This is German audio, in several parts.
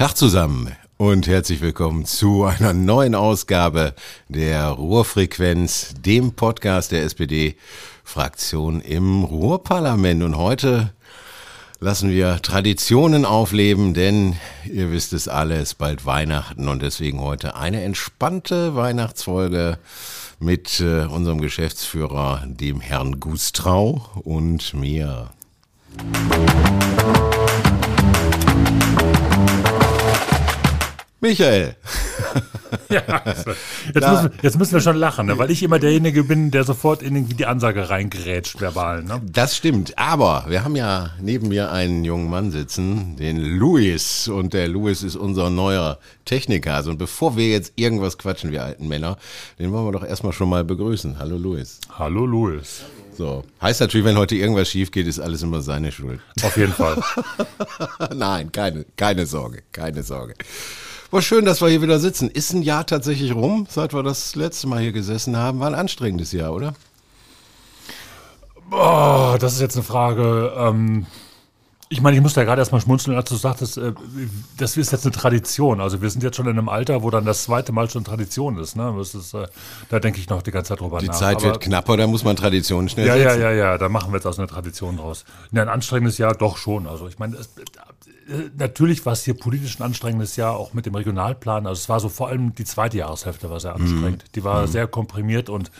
Tag zusammen und herzlich willkommen zu einer neuen Ausgabe der Ruhrfrequenz, dem Podcast der SPD-Fraktion im Ruhrparlament. Und heute lassen wir Traditionen aufleben, denn ihr wisst es alle, es ist bald Weihnachten und deswegen heute eine entspannte Weihnachtsfolge mit äh, unserem Geschäftsführer, dem Herrn Gustrau und mir. Michael. Ja, also, jetzt, müssen, jetzt, müssen, wir schon lachen, ne? weil ich immer derjenige bin, der sofort in die Ansage reingrätscht, verbal. Ne? Das stimmt, aber wir haben ja neben mir einen jungen Mann sitzen, den Louis. Und der Louis ist unser neuer Techniker. Also, und bevor wir jetzt irgendwas quatschen, wir alten Männer, den wollen wir doch erstmal schon mal begrüßen. Hallo Louis. Hallo Louis. So. Heißt natürlich, wenn heute irgendwas schief geht, ist alles immer seine Schuld. Auf jeden Fall. Nein, keine, keine Sorge, keine Sorge. War schön, dass wir hier wieder sitzen. Ist ein Jahr tatsächlich rum, seit wir das letzte Mal hier gesessen haben. War ein anstrengendes Jahr, oder? Boah, das ist jetzt eine Frage. Ähm, ich meine, ich musste ja gerade erstmal schmunzeln, als du sagtest, äh, das ist jetzt eine Tradition. Also wir sind jetzt schon in einem Alter, wo dann das zweite Mal schon Tradition ist. Ne? Ist äh, da denke ich noch die ganze Zeit drüber die nach. Die Zeit Aber, wird knapper, da muss man Traditionen schnell ja, setzen. Ja, ja, ja, da machen wir jetzt aus einer Tradition draus. Ja, ein anstrengendes Jahr doch schon. Also ich meine, äh, natürlich war es hier politisch ein anstrengendes Jahr, auch mit dem Regionalplan. Also es war so vor allem die zweite Jahreshälfte war sehr anstrengend. Mhm. Die war mhm. sehr komprimiert und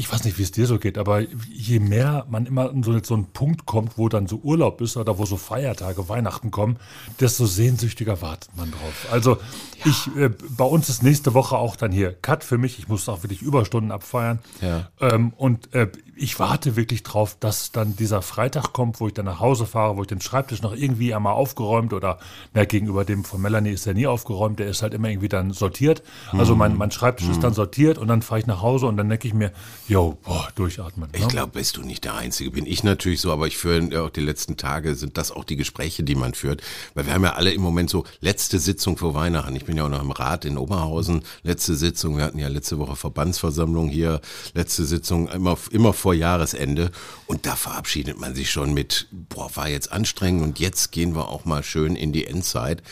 ich weiß nicht, wie es dir so geht, aber je mehr man immer in so, so einen Punkt kommt, wo dann so Urlaub ist oder wo so Feiertage, Weihnachten kommen, desto sehnsüchtiger wartet man drauf. Also ja. ich, äh, bei uns ist nächste Woche auch dann hier Cut für mich. Ich muss auch wirklich Überstunden abfeiern. Ja. Ähm, und äh, ich warte wirklich drauf, dass dann dieser Freitag kommt, wo ich dann nach Hause fahre, wo ich den Schreibtisch noch irgendwie einmal aufgeräumt oder na, gegenüber dem von Melanie ist der nie aufgeräumt, der ist halt immer irgendwie dann sortiert. Also mein, mein Schreibtisch mhm. ist dann sortiert und dann fahre ich nach Hause und dann denke ich mir, jo, boah, durchatmen. Ne? Ich glaube, bist du nicht der Einzige. Bin ich natürlich so, aber ich führe auch die letzten Tage, sind das auch die Gespräche, die man führt. Weil wir haben ja alle im Moment so letzte Sitzung vor Weihnachten. Ich bin ja auch noch im Rat in Oberhausen. Letzte Sitzung, wir hatten ja letzte Woche Verbandsversammlung hier. Letzte Sitzung immer, immer vor vor Jahresende und da verabschiedet man sich schon mit, boah, war jetzt anstrengend und jetzt gehen wir auch mal schön in die Endzeit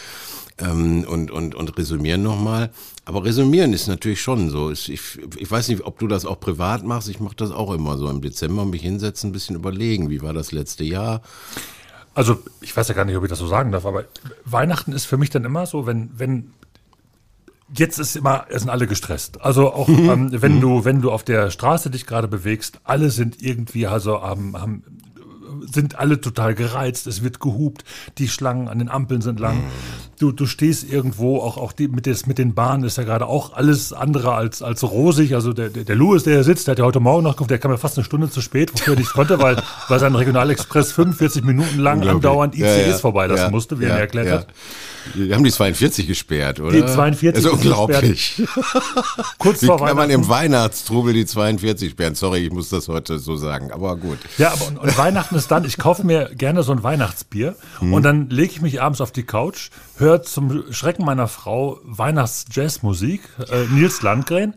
ähm, und, und, und resümieren nochmal. Aber resümieren ist natürlich schon so. Ich, ich weiß nicht, ob du das auch privat machst. Ich mache das auch immer so im Dezember, mich hinsetzen, ein bisschen überlegen, wie war das letzte Jahr. Also ich weiß ja gar nicht, ob ich das so sagen darf, aber Weihnachten ist für mich dann immer so, wenn, wenn Jetzt ist immer, es sind alle gestresst. Also auch mhm. ähm, wenn mhm. du, wenn du auf der Straße dich gerade bewegst, alle sind irgendwie, also haben, haben sind alle total gereizt, es wird gehupt, die Schlangen an den Ampeln sind lang. Du, du stehst irgendwo, auch, auch die, mit, des, mit den Bahnen ist ja gerade auch alles andere als, als rosig. Also der, der, der Louis, der hier sitzt, der hat ja heute Morgen noch gekommen, der kam ja fast eine Stunde zu spät, wofür er nicht konnte, weil, weil sein Regionalexpress 45 Minuten lang andauernd ICEs ja, ja. vorbeilassen ja, musste, wie er erklärt hat. Die haben die 42 gesperrt, oder? Die 42 Das ist unglaublich. Kurz Wie vor kann man im Weihnachtstrubel die 42 sperren? Sorry, ich muss das heute so sagen, aber gut. Ja, aber und, und Weihnachten ist dann, ich kaufe mir gerne so ein Weihnachtsbier hm. und dann lege ich mich abends auf die Couch, höre zum Schrecken meiner Frau Weihnachts-Jazzmusik, äh, Nils Landgren.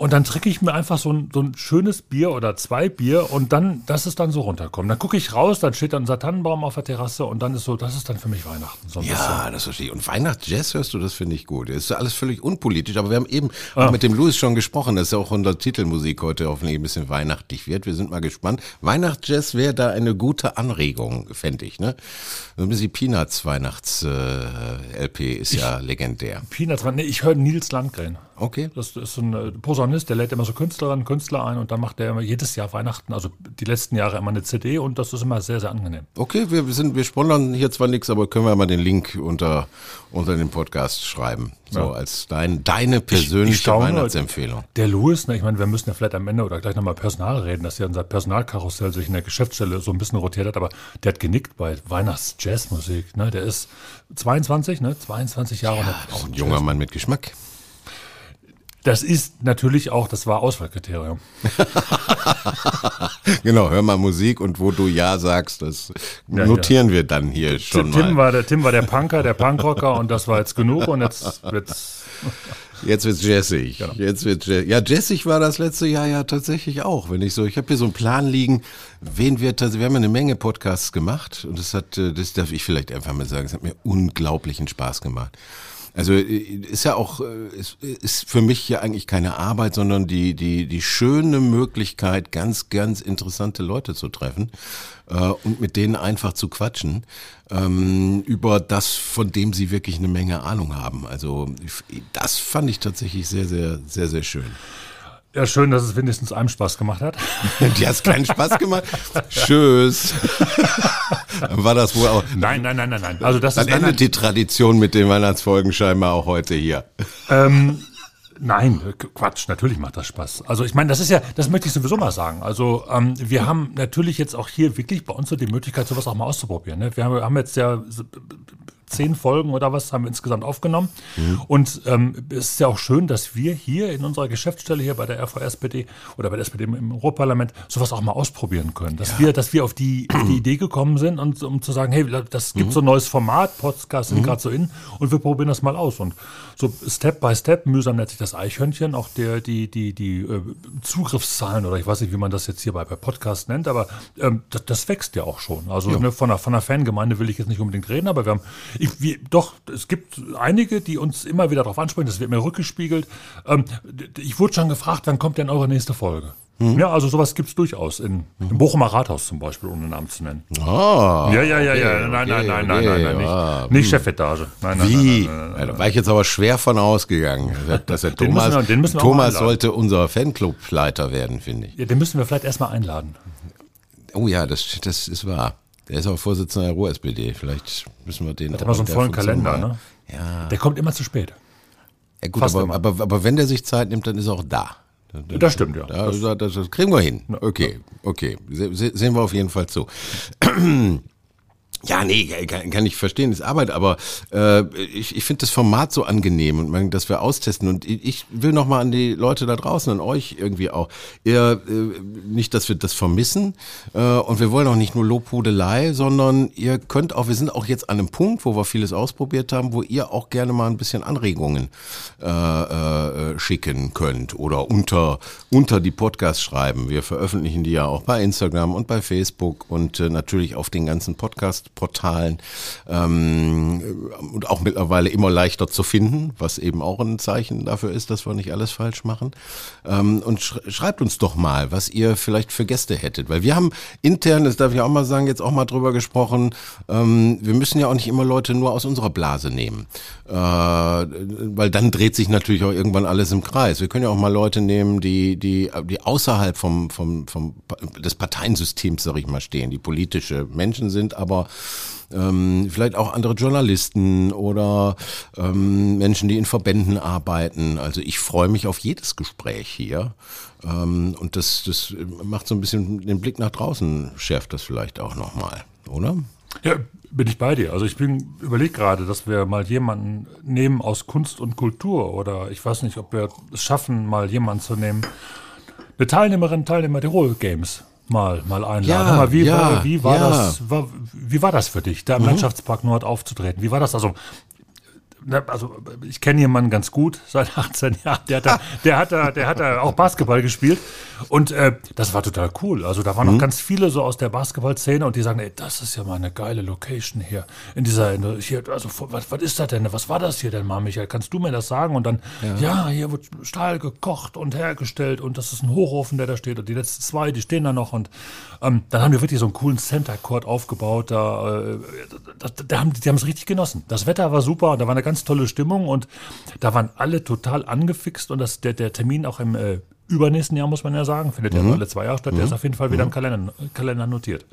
Und dann trinke ich mir einfach so ein, so ein schönes Bier oder zwei Bier und dann, das ist dann so runterkommen. Dann gucke ich raus, dann steht dann unser Tannenbaum auf der Terrasse und dann ist so, das ist dann für mich Weihnachten. So ja, bisschen. das verstehe ich. Und Weihnachtsjazz hörst du, das finde ich gut. Das ist alles völlig unpolitisch, aber wir haben eben ah. mit dem Louis schon gesprochen, dass ja auch unser Titelmusik heute hoffentlich ein bisschen weihnachtlich wird. Wir sind mal gespannt. Weihnachtsjazz wäre da eine gute Anregung, fände ich, ne? So ein bisschen Peanuts Weihnachts-LP äh, ist ich, ja legendär. Peanuts, nee, ich höre Nils Landgren. Okay. Das ist ein äh, Posaunist, der lädt immer so Künstlerinnen, Künstler ein und dann macht er immer jedes Jahr Weihnachten, also die letzten Jahre immer eine CD und das ist immer sehr, sehr angenehm. Okay, wir, sind, wir sponsern hier zwar nichts, aber können wir mal den Link unter, unter den Podcast schreiben. So ja. als dein, deine persönliche ich, ich Weihnachtsempfehlung. Der Louis, ne, ich meine, wir müssen ja vielleicht am Ende oder gleich nochmal Personal reden, dass ja unser Personalkarussell sich in der Geschäftsstelle so ein bisschen rotiert hat, aber der hat genickt bei Weihnachts-Jazzmusik. Ne? Der ist 22, ne? 22 Jahre. Ja, auch ein junger Mann mit Geschmack. Das ist natürlich auch, das war Auswahlkriterium. genau, hör mal Musik und wo du Ja sagst, das ja, notieren ja. wir dann hier schon Tim mal. War der, Tim war der Punker, der Punkrocker und das war jetzt genug und jetzt wird's. Jetzt wird's jazzig. Genau. Jetzt wird ja jazzig war das letzte Jahr ja tatsächlich auch. Wenn ich so, ich habe hier so einen Plan liegen, wen wir wir haben eine Menge Podcasts gemacht und das hat, äh, das darf ich vielleicht einfach mal sagen, es hat mir unglaublichen Spaß gemacht. Also äh, ist ja auch äh, ist, ist für mich ja eigentlich keine Arbeit, sondern die die die schöne Möglichkeit, ganz ganz interessante Leute zu treffen äh, und mit denen einfach zu quatschen ähm, über das, von dem sie wirklich eine Menge Ahnung haben. Also das fand ich tatsächlich sehr sehr sehr sehr schön. Ja, schön, dass es wenigstens einem Spaß gemacht hat. Die hat keinen Spaß gemacht. Tschüss. Dann war das wohl auch. Nein, nein, nein, nein, nein. Also das Dann ist, endet nein, nein. die Tradition mit den Weihnachtsfolgen scheinbar auch heute hier. Ähm, nein, Quatsch, natürlich macht das Spaß. Also ich meine, das ist ja, das möchte ich sowieso mal sagen. Also ähm, wir haben natürlich jetzt auch hier wirklich bei uns so die Möglichkeit, sowas auch mal auszuprobieren. Ne? Wir haben, haben jetzt ja zehn Folgen oder was haben wir insgesamt aufgenommen. Mhm. Und ähm, es ist ja auch schön, dass wir hier in unserer Geschäftsstelle hier bei der RVSPD oder bei der SPD im Europaparlament sowas auch mal ausprobieren können. Dass ja. wir, dass wir auf die, die Idee gekommen sind und um zu sagen, hey, das gibt mhm. so ein neues Format, Podcasts sind mhm. gerade so in und wir probieren das mal aus. Und so Step by Step, mühsam nennt sich das Eichhörnchen, auch der, die, die, die äh, Zugriffszahlen oder ich weiß nicht, wie man das jetzt hier bei, bei Podcast nennt, aber ähm, das, das wächst ja auch schon. Also ja. ne, von, der, von der Fangemeinde will ich jetzt nicht unbedingt reden, aber wir haben ich, wie, doch, es gibt einige, die uns immer wieder darauf ansprechen, das wird mir rückgespiegelt. Ähm, ich wurde schon gefragt, wann kommt denn eure nächste Folge? Mhm. Ja, also sowas gibt es durchaus in, im Bochumer Rathaus zum Beispiel, ohne Namen zu nennen. Ah, ja, ja, ja, okay, ja. Nein, nein, nein, nein, nein, nein, nicht, ah, nicht Chefetage. Nein, nein, Wie? Nein, nein, nein, da war ich jetzt aber schwer von ausgegangen, dass der Thomas, wir, wir Thomas sollte unser Fanclubleiter werden, finde ich. Ja, den müssen wir vielleicht erstmal einladen. Oh ja, das, das ist wahr. Der ist auch Vorsitzender der Ruhr-SPD. Vielleicht müssen wir den Hat immer so einen vollen Kalender, ne? Ja. Der kommt immer zu spät. Ja gut, aber, aber, aber, wenn der sich Zeit nimmt, dann ist er auch da. Das, das stimmt, ja. Das, das, das, kriegen wir hin. Okay, okay. Se, sehen wir auf jeden Fall zu. Ja, nee, kann, kann ich verstehen, ist Arbeit, aber äh, ich, ich finde das Format so angenehm und man, dass wir austesten. Und ich will nochmal an die Leute da draußen, an euch irgendwie auch. Ihr, äh, nicht, dass wir das vermissen äh, und wir wollen auch nicht nur Lobhudelei, sondern ihr könnt auch, wir sind auch jetzt an einem Punkt, wo wir vieles ausprobiert haben, wo ihr auch gerne mal ein bisschen Anregungen äh, äh, schicken könnt oder unter, unter die Podcasts schreiben. Wir veröffentlichen die ja auch bei Instagram und bei Facebook und äh, natürlich auf den ganzen Podcast Portalen ähm, und auch mittlerweile immer leichter zu finden, was eben auch ein Zeichen dafür ist, dass wir nicht alles falsch machen. Ähm, und sch schreibt uns doch mal, was ihr vielleicht für Gäste hättet, weil wir haben intern, das darf ich auch mal sagen, jetzt auch mal drüber gesprochen, ähm, wir müssen ja auch nicht immer Leute nur aus unserer Blase nehmen, äh, weil dann dreht sich natürlich auch irgendwann alles im Kreis. Wir können ja auch mal Leute nehmen, die die die außerhalb vom vom vom des Parteiensystems, sag ich mal, stehen, die politische Menschen sind, aber ähm, vielleicht auch andere Journalisten oder ähm, Menschen, die in Verbänden arbeiten. Also ich freue mich auf jedes Gespräch hier. Ähm, und das, das macht so ein bisschen den Blick nach draußen, schärft das vielleicht auch nochmal, oder? Ja, bin ich bei dir. Also ich bin überlege gerade, dass wir mal jemanden nehmen aus Kunst und Kultur oder ich weiß nicht, ob wir es schaffen, mal jemanden zu nehmen. Eine Teilnehmerin, Teilnehmer der Roll Games mal, mal einladen. Ja, mal, wie, ja, war, wie war ja. das? War, wie war das für dich, da im mhm. Landschaftspark Nord aufzutreten? Wie war das? Also also ich kenne jemanden ganz gut seit 18 Jahren, der hat da, der hat da, der hat da auch Basketball gespielt und äh, das war total cool. Also da waren mhm. noch ganz viele so aus der Basketballszene und die sagen, ey, das ist ja mal eine geile Location hier in dieser, hier, also was, was ist das denn? Was war das hier denn mal, Michael? Kannst du mir das sagen? Und dann, ja, ja hier wird Stahl gekocht und hergestellt und das ist ein Hochofen, der da steht und die letzten zwei, die stehen da noch und ähm, dann haben wir wirklich so einen coolen Center Court aufgebaut. Da, äh, da, da haben, die haben es richtig genossen. Das Wetter war super und da war eine ganz tolle Stimmung und da waren alle total angefixt und das, der, der Termin auch im äh, übernächsten Jahr, muss man ja sagen, findet mhm. ja alle zwei Jahre statt, mhm. der ist auf jeden Fall wieder mhm. im Kalender, Kalender notiert.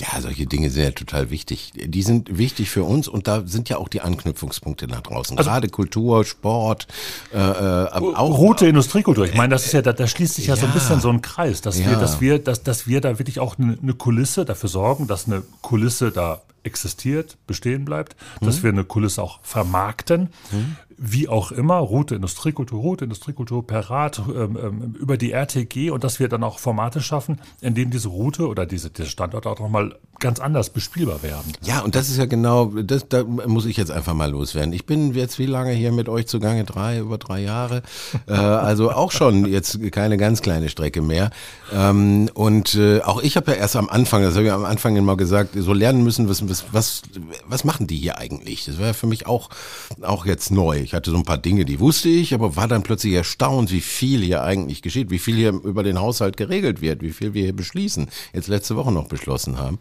Ja, solche Dinge sind ja total wichtig. Die sind wichtig für uns und da sind ja auch die Anknüpfungspunkte nach draußen. Also, Gerade Kultur, Sport, äh, äh auch Route Industriekultur. Ich meine, das ist ja, da, da schließt sich ja, ja, so ein bisschen so ein Kreis, dass ja. wir, dass wir, dass, dass wir da wirklich auch eine, eine Kulisse dafür sorgen, dass eine Kulisse da existiert, bestehen bleibt, dass mhm. wir eine Kulisse auch vermarkten. Mhm wie auch immer, Route Industriekultur, Route Industriekultur per Rad, ähm, ähm über die RTG und dass wir dann auch Formate schaffen, in denen diese Route oder diese, dieser Standort auch nochmal ganz anders bespielbar werden. Ja, und das ist ja genau, das, da muss ich jetzt einfach mal loswerden. Ich bin jetzt wie lange hier mit euch zugange? Drei, über drei Jahre. äh, also auch schon jetzt keine ganz kleine Strecke mehr. Ähm, und äh, auch ich habe ja erst am Anfang, das habe ich am Anfang immer gesagt, so lernen müssen, was, was, was, was machen die hier eigentlich? Das war ja für mich auch, auch jetzt neu. Ich hatte so ein paar Dinge, die wusste ich, aber war dann plötzlich erstaunt, wie viel hier eigentlich geschieht, wie viel hier über den Haushalt geregelt wird, wie viel wir hier beschließen. Jetzt letzte Woche noch beschlossen haben.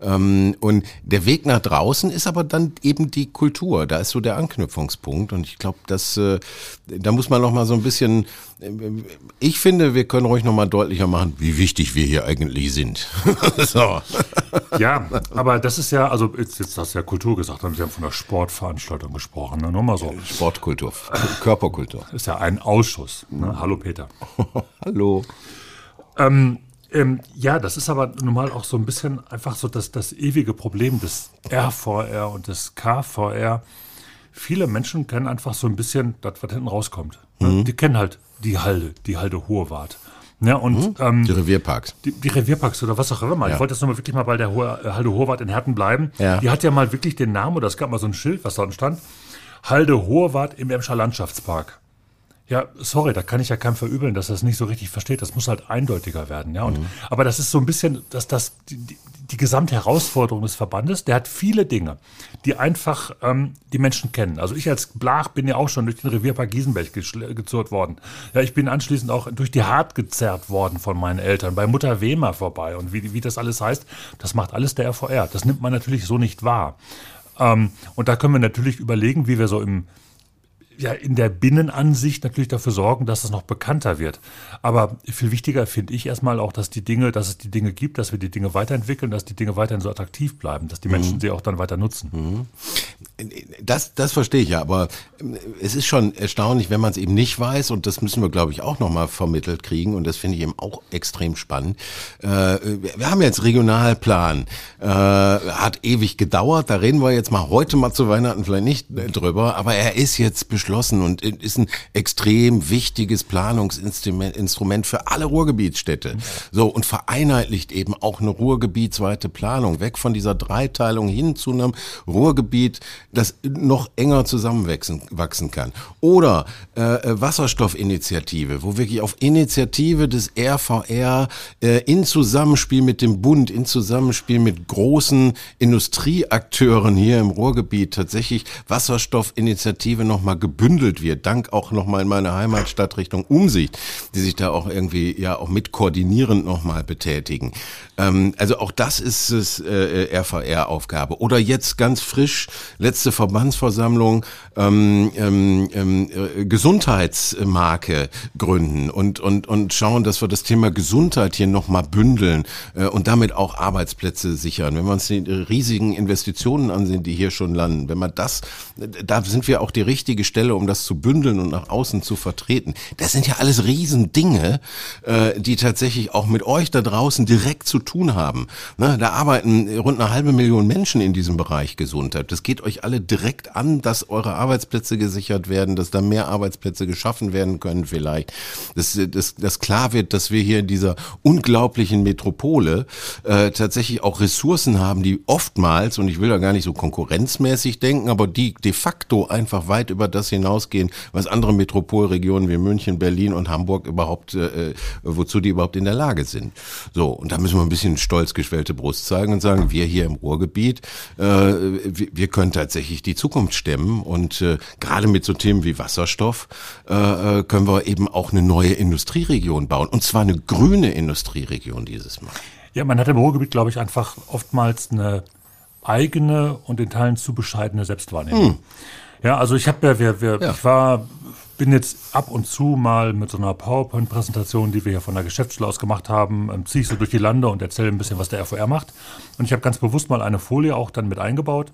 Ähm, und der Weg nach draußen ist aber dann eben die Kultur. Da ist so der Anknüpfungspunkt. Und ich glaube, dass äh, da muss man noch mal so ein bisschen. Äh, ich finde, wir können ruhig noch mal deutlicher machen, wie wichtig wir hier eigentlich sind. so. Ja, aber das ist ja, also jetzt, jetzt hast du ja Kultur gesagt und Sie haben von der Sportveranstaltung gesprochen, ne? nur mal so. Sportkultur, Körperkultur. Ist ja ein Ausschuss. Ne? Hallo Peter. Hallo. Ähm, ähm, ja, das ist aber nun mal auch so ein bisschen einfach so das, das ewige Problem des RVR und des KVR. Viele Menschen kennen einfach so ein bisschen das, was hinten rauskommt. Ne? Mhm. Die kennen halt die Halde, die Halde Hohewart. Ja, und, mhm. ähm, die Revierparks. Die, die, Revierparks oder was auch immer. Ja. Ich wollte jetzt nochmal wirklich mal bei der Hohe, äh, Halde Hohewart in Herten bleiben. Ja. Die hat ja mal wirklich den Namen, oder es gab mal so ein Schild, was da stand. Halde Hohewart im Emscher Landschaftspark. Ja, sorry, da kann ich ja keinem verübeln, dass er es nicht so richtig versteht. Das muss halt eindeutiger werden, ja. Und, mhm. Aber das ist so ein bisschen, dass das die, die, die gesamte Herausforderung des Verbandes. Der hat viele Dinge, die einfach ähm, die Menschen kennen. Also ich als Blach bin ja auch schon durch den Revierpark Giesenberg gezurrt worden. Ja, ich bin anschließend auch durch die Hart gezerrt worden von meinen Eltern, bei Mutter Wehmer vorbei. Und wie, wie das alles heißt, das macht alles der RVR. Das nimmt man natürlich so nicht wahr. Ähm, und da können wir natürlich überlegen, wie wir so im ja in der Binnenansicht natürlich dafür sorgen, dass es noch bekannter wird. Aber viel wichtiger finde ich erstmal auch, dass die Dinge, dass es die Dinge gibt, dass wir die Dinge weiterentwickeln, dass die Dinge weiterhin so attraktiv bleiben, dass die Menschen mhm. sie auch dann weiter nutzen. Mhm. Das, das verstehe ich ja, aber ähm, es ist schon erstaunlich, wenn man es eben nicht weiß und das müssen wir, glaube ich, auch nochmal vermittelt kriegen und das finde ich eben auch extrem spannend. Äh, wir haben jetzt Regionalplan, äh, hat ewig gedauert, da reden wir jetzt mal heute mal zu Weihnachten vielleicht nicht drüber, aber er ist jetzt beschlossen beschlossen und ist ein extrem wichtiges Planungsinstrument für alle Ruhrgebietsstädte. So, und vereinheitlicht eben auch eine ruhrgebietsweite Planung, weg von dieser Dreiteilung hin zu einem Ruhrgebiet, das noch enger zusammenwachsen wachsen kann. Oder äh, äh Wasserstoffinitiative, wo wirklich auf Initiative des RVR äh, in Zusammenspiel mit dem Bund, in Zusammenspiel mit großen Industrieakteuren hier im Ruhrgebiet tatsächlich Wasserstoffinitiative nochmal gebündelt wird, dank auch nochmal in meiner Heimatstadt Richtung Umsicht, die sich da auch irgendwie ja auch mit koordinierend nochmal betätigen. Ähm, also auch das ist es äh, RVR-Aufgabe. Oder jetzt ganz frisch, letzte Verbandsversammlung, ähm, ähm, ähm, äh, Gesundheitsmarke gründen und, und, und schauen, dass wir das Thema Gesundheit hier nochmal bündeln äh, und damit auch Arbeitsplätze sichern. Wenn wir uns die riesigen Investitionen ansehen, die hier schon landen, wenn man das, da sind wir auch die richtige Stelle Stelle, um das zu bündeln und nach außen zu vertreten. Das sind ja alles Riesendinge, äh, die tatsächlich auch mit euch da draußen direkt zu tun haben. Ne, da arbeiten rund eine halbe Million Menschen in diesem Bereich Gesundheit. Das geht euch alle direkt an, dass eure Arbeitsplätze gesichert werden, dass da mehr Arbeitsplätze geschaffen werden können vielleicht. Dass, dass, dass klar wird, dass wir hier in dieser unglaublichen Metropole äh, tatsächlich auch Ressourcen haben, die oftmals, und ich will da gar nicht so konkurrenzmäßig denken, aber die de facto einfach weit über das hinausgehen, was andere Metropolregionen wie München, Berlin und Hamburg überhaupt, äh, äh, wozu die überhaupt in der Lage sind. So, und da müssen wir ein bisschen stolz geschwellte Brust zeigen und sagen, wir hier im Ruhrgebiet, äh, wir, wir können tatsächlich die Zukunft stemmen und äh, gerade mit so Themen wie Wasserstoff äh, äh, können wir eben auch eine neue Industrieregion bauen und zwar eine grüne Industrieregion dieses Mal. Ja, man hat im Ruhrgebiet, glaube ich, einfach oftmals eine eigene und in Teilen zu bescheidene Selbstwahrnehmung. Hm. Ja, also ich habe ja, wir, wir, ja. ich war, bin jetzt ab und zu mal mit so einer PowerPoint-Präsentation, die wir hier von der Geschäftsstelle aus gemacht haben, ähm, ziehe ich so durch die Lande und erzähle ein bisschen, was der RVR macht. Und ich habe ganz bewusst mal eine Folie auch dann mit eingebaut,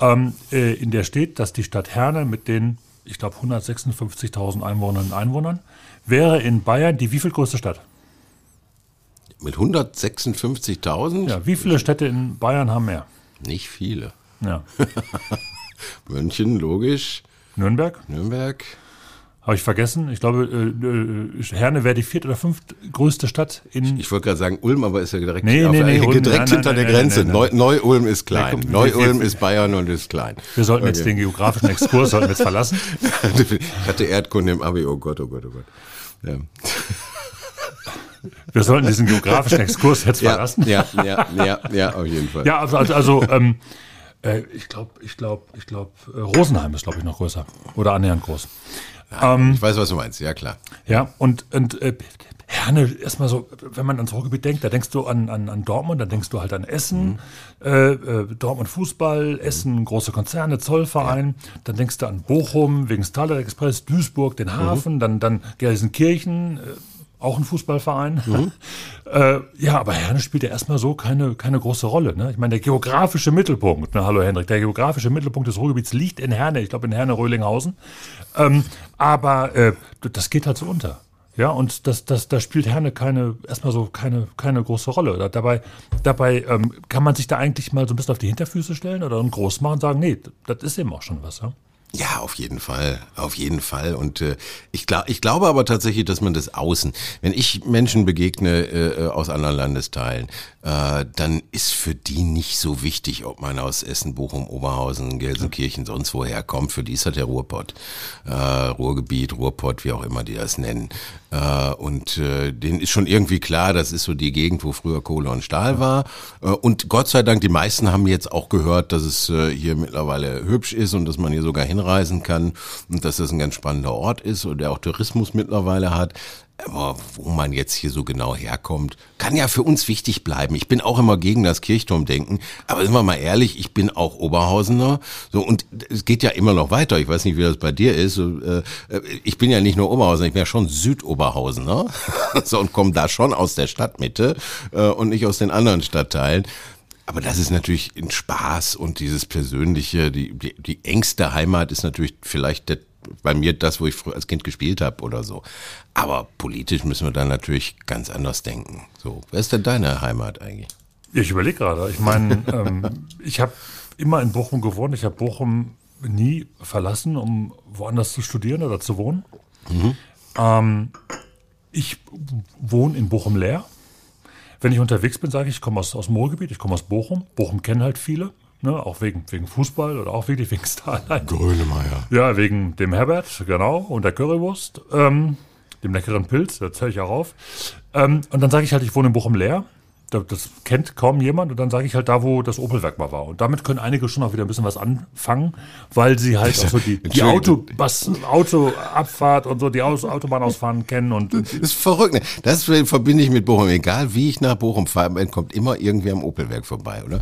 ähm, äh, in der steht, dass die Stadt Herne mit den, ich glaube, 156.000 Einwohnerinnen und Einwohnern wäre in Bayern die wieviel größte Stadt? Mit 156.000? Ja, wie viele Städte in Bayern haben mehr? Nicht viele. Ja. München, logisch. Nürnberg. Nürnberg. Habe ich vergessen. Ich glaube, äh, äh Herne wäre die viert- oder fünftgrößte Stadt in. Ich wollte gerade sagen Ulm, aber ist ja direkt, Nee, nee, nee, Ulm, direkt nein, hinter nein, der nein, Grenze. nein, Neu- Neu-Ulm ist klein. Neu-Ulm ist Bayern und ist klein. wir sollten jetzt Okay. den geografischen Exkurs sollten wir jetzt verlassen. Ich hatte Erdkunde im Abi, oh Gott, oh Gott, oh Gott. Ja, Wir sollten diesen geografischen Exkurs jetzt verlassen. ja, ja, ja, ja, auf jeden Fall. Ja, also, also, also ähm, äh, ich glaube, ich glaube, ich glaube, äh, Rosenheim ist, glaube ich, noch größer. Oder annähernd groß. Ich weiß, was du meinst, ja klar. Ja, und, und äh, Herne, erstmal so, wenn man ans Ruhrgebiet denkt, da denkst du an, an, an Dortmund, dann denkst du halt an Essen, äh, äh, Dortmund Fußball, Essen, große Konzerne, Zollverein, dann denkst du an Bochum, wegen Starlight Express, Duisburg, den Hafen, dann, dann Gelsenkirchen, äh, auch ein Fußballverein. äh, ja, aber Herne spielt ja erstmal so keine, keine große Rolle. Ne? Ich meine, der geografische Mittelpunkt, ne, hallo Hendrik, der geografische Mittelpunkt des Ruhrgebiets liegt in Herne, ich glaube in Herne-Röhlinghausen. Ähm, aber äh, das geht halt so unter. Ja, und das, das, da spielt Herne keine, erstmal so keine, keine große Rolle. Da- Dabei, dabei ähm, kann man sich da eigentlich mal so ein bisschen auf die Hinterfüße stellen oder groß machen und sagen, nee, das ist eben auch schon was. Ja? Ja, auf jeden Fall, auf jeden Fall. Und äh, ich, glaub, ich glaube aber tatsächlich, dass man das außen, wenn ich Menschen begegne äh, aus anderen Landesteilen, äh, dann ist für die nicht so wichtig, ob man aus Essen, Bochum, Oberhausen, Gelsenkirchen, sonst woher kommt. Für die ist halt der Ruhrpott, äh, Ruhrgebiet, Ruhrpott, wie auch immer die das nennen. Äh, und äh, denen ist schon irgendwie klar, das ist so die Gegend, wo früher Kohle und Stahl war. Äh, und Gott sei Dank, die meisten haben jetzt auch gehört, dass es äh, hier mittlerweile hübsch ist und dass man hier sogar hinreisen kann und dass das ein ganz spannender Ort ist und der auch Tourismus mittlerweile hat. Aber wo man jetzt hier so genau herkommt, kann ja für uns wichtig bleiben. Ich bin auch immer gegen das Kirchturmdenken, aber sind wir mal ehrlich, ich bin auch Oberhausener. So und es geht ja immer noch weiter. Ich weiß nicht, wie das bei dir ist. So, äh, Ich bin ja nicht nur Oberhausener, ich bin ja schon Südoberhausener. So und komme da schon aus der Stadtmitte äh, und nicht aus den anderen Stadtteilen. Aber das ist natürlich ein Spaß und dieses persönliche, die, die, die engste Heimat ist natürlich vielleicht der, bei mir das, wo ich früher als Kind gespielt habe oder so. Aber politisch müssen wir da natürlich ganz anders denken. So, wer ist denn deine Heimat eigentlich? Ich überlege gerade. Ich meine, ähm, ich habe immer in Bochum gewohnt. Ich habe Bochum nie verlassen, um woanders zu studieren oder zu wohnen. Ähm, ich wohne in Bochum leer. Wenn ich unterwegs bin, sage ich, ich komme aus, aus dem Ruhrgebiet, ich komme aus Bochum. Bochum kennen halt viele, ne? auch wegen, wegen Fußball oder auch wirklich wegen Starlight. Grönemeyer. Ja, wegen dem Herbert, genau, und der Currywurst, ähm, dem leckeren Pilz, das höre ich auch auf. Ähm, und dann sage ich halt, ich wohne in Bochum leer. Da- Das kennt kaum jemand. Und dann sage ich halt da, wo das Opelwerk mal war. Und damit können einige schon auch wieder ein bisschen was anfangen, weil sie halt auch so die, die. Autobus, Autoabfahrt und so, die Aus Autobahnausfahren kennen. Und Das ist verrückt. Ne? Das verbinde ich mit Bochum. Egal wie ich nach Bochum fahre, man kommt immer irgendwie am Opelwerk vorbei, oder?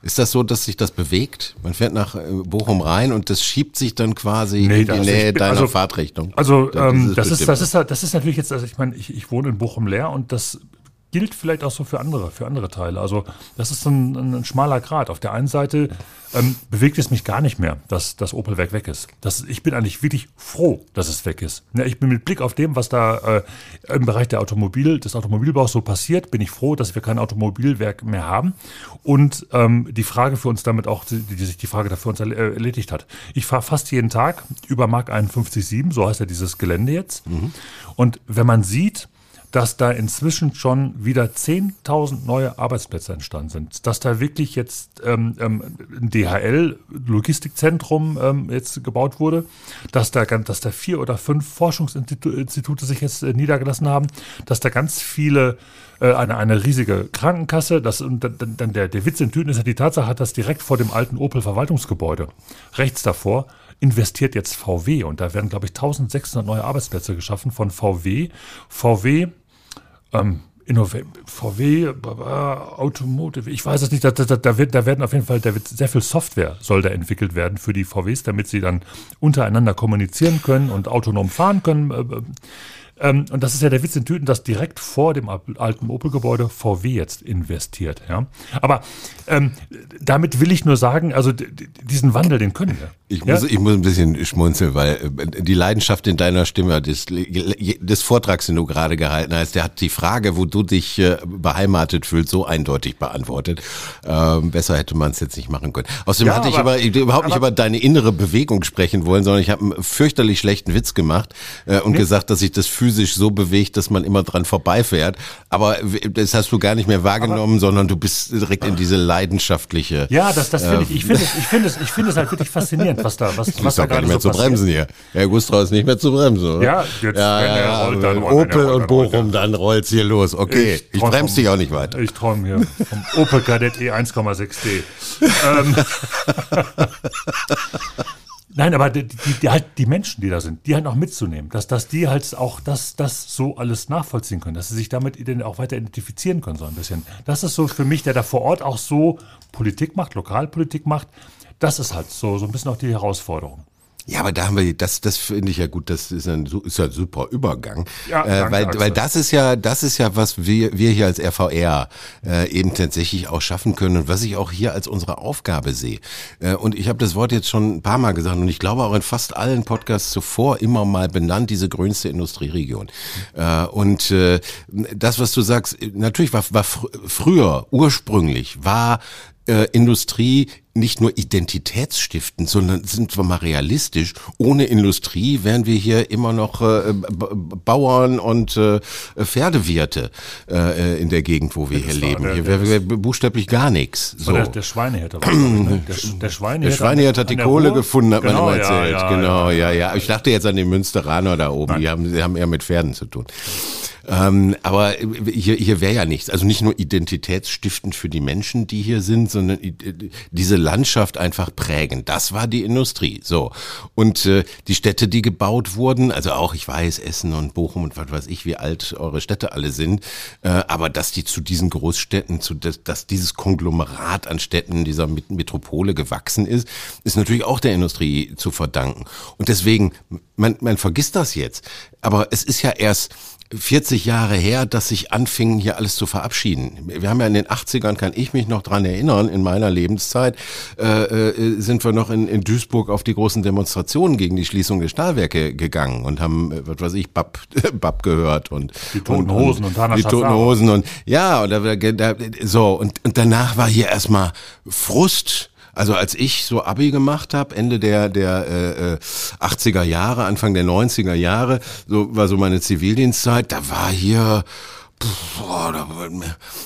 Ist das so, dass sich das bewegt? Man fährt nach äh, Bochum rein und das schiebt sich dann quasi Nee, in die Nähe deiner also- Fahrtrichtung. Also Das ähm, ist das, ist, das, ist, halt- das ist natürlich jetzt, also ich meine, ich, ich wohne in Bochum leer und das gilt vielleicht auch so für andere, für andere Teile. Also das ist ein, ein, ein schmaler Grad. Auf der einen Seite ähm, bewegt es mich gar nicht mehr, dass das Opelwerk weg ist. Das, ich bin eigentlich wirklich froh, dass es weg ist. Ja, ich bin mit Blick auf dem, was da äh, im Bereich der Automobil, des Automobilbaus so passiert, bin ich froh, dass wir kein Automobilwerk mehr haben. Und ähm, die Frage für uns damit auch, die, die sich die Frage dafür uns äh, erledigt hat. Ich fahre fast jeden Tag über Mark 51.7, so heißt ja dieses Gelände jetzt. Und wenn man sieht, dass da inzwischen schon wieder 10.000 neue Arbeitsplätze entstanden sind. Dass da wirklich jetzt ähm, ähm, ein DHL-Logistikzentrum ähm, jetzt gebaut wurde, dass da, dass da vier oder fünf Forschungsinstitute sich jetzt äh, niedergelassen haben, dass da ganz viele äh, eine, eine riesige Krankenkasse, das, und dann der, der Witz in Tüten ist ja die Tatsache, dass direkt vor dem alten Opel-Verwaltungsgebäude, rechts davor, investiert jetzt VW und da werden, glaube ich, 1600 neue Arbeitsplätze geschaffen von VW. VW, ähm, Innova VW, Automotive, ich weiß es nicht, da, da, da, wird, da werden auf jeden Fall, da wird sehr viel Software soll da entwickelt werden für die VWs, damit sie dann untereinander kommunizieren können und autonom fahren können. Äh, äh, ähm, und das ist ja der Witz in Tüten, dass direkt vor dem al- alten Opel-Gebäude VW jetzt investiert. Ja? Aber ähm, damit will ich nur sagen, also diesen Wandel, den können wir. Ich muss, ja? ich muss ein bisschen schmunzeln, weil äh, die Leidenschaft in deiner Stimme des, des Vortrags, den du gerade gehalten hast, der hat die Frage, wo du dich äh, beheimatet fühlst, so eindeutig beantwortet. Ähm, besser hätte man es jetzt nicht machen können. Außerdem ja, hatte ich aber, ich überhaupt aber, nicht über deine innere Bewegung sprechen wollen, sondern ich habe einen fürchterlich schlechten Witz gemacht äh, und nee. gesagt, dass sich das physisch so bewegt, dass man immer dran vorbeifährt. Aber das hast du gar nicht mehr wahrgenommen, aber, sondern du bist direkt in diese leidenschaftliche. Ja, das, das finde ich. Ich finde es, ich finde es, ich finde es halt wirklich faszinierend was da, was, was da gar nicht mehr so zu bremsen hier. Herr Gustrau ist nicht mehr zu bremsen. Oder? Ja, jetzt, ja, wenn ja, rollt, dann rollt, Opel und Bochum, dann rollt es hier los. Okay, ich, ich bremse dich auch nicht weiter. Ich träume hier vom Opel Kadett E1,6D. ähm. Nein, aber die, die, die, halt die Menschen, die da sind, die halt auch mitzunehmen, dass, dass die halt auch das, das so alles nachvollziehen können, dass sie sich damit auch weiter identifizieren können, so ein bisschen. Das ist so für mich, der da vor Ort auch so Politik macht, Lokalpolitik macht, das ist halt so, so ein bisschen auch die Herausforderung. Ja, aber da haben wir, das, das finde ich ja gut, das ist ein, ist ein super Übergang. Ja, äh, weil, weil das ist ja, das ist ja, was wir, wir hier als RVR äh, eben tatsächlich auch schaffen können und was ich auch hier als unsere Aufgabe sehe. Äh, und ich habe das Wort jetzt schon ein paar Mal gesagt und ich glaube auch in fast allen Podcasts zuvor immer mal benannt, diese grünste Industrieregion. Äh, und äh, das, was du sagst, natürlich war, war fr früher, ursprünglich, war äh, Industrie nicht nur identitätsstiftend, sondern sind wir mal realistisch. Ohne Industrie wären wir hier immer noch äh, Bauern und äh, Pferdewirte äh, in der Gegend, wo wir ja, hier leben. Der, hier wäre wär buchstäblich gar nichts. So. Der, der Schweinehirt. Ne? Der, der Schweinehirt, der Schweinehirt hat die Kohle Ruhr? gefunden, hat genau, man immer erzählt. Ja, ja, genau, ja, ja. Ich dachte jetzt an den Münsteraner da oben. Nein. Die haben, die haben eher mit Pferden zu tun. Ähm, aber hier, hier wäre ja nichts. Also nicht nur identitätsstiftend für die Menschen, die hier sind, sondern diese Landschaft einfach prägen. Das war die Industrie. So. Und äh, die Städte, die gebaut wurden, also auch, ich weiß, Essen und Bochum und was weiß ich, wie alt eure Städte alle sind, äh, aber dass die zu diesen Großstädten, zu dass, dass dieses Konglomerat an Städten dieser Metropole gewachsen ist, ist natürlich auch der Industrie zu verdanken. Und deswegen, man, man vergisst das jetzt. Aber es ist ja erst 40 Jahre her, dass sich anfingen, hier alles zu verabschieden. Wir haben ja in den 80ern, kann ich mich noch dran erinnern, in meiner Lebenszeit, äh, äh, sind wir noch in, in Duisburg auf die großen Demonstrationen gegen die Schließung der Stahlwerke gegangen und haben, äh, was weiß ich, Bab, Bab gehört und die Toten Hosen und, und, und Die Toten Hosen und ja, und da, da, so, und, und danach war hier erstmal Frust also als ich so Abi gemacht habe, Ende der der äh, 80er äh, Jahre, Anfang der 90er Jahre, so war so meine Zivildienstzeit, da war hier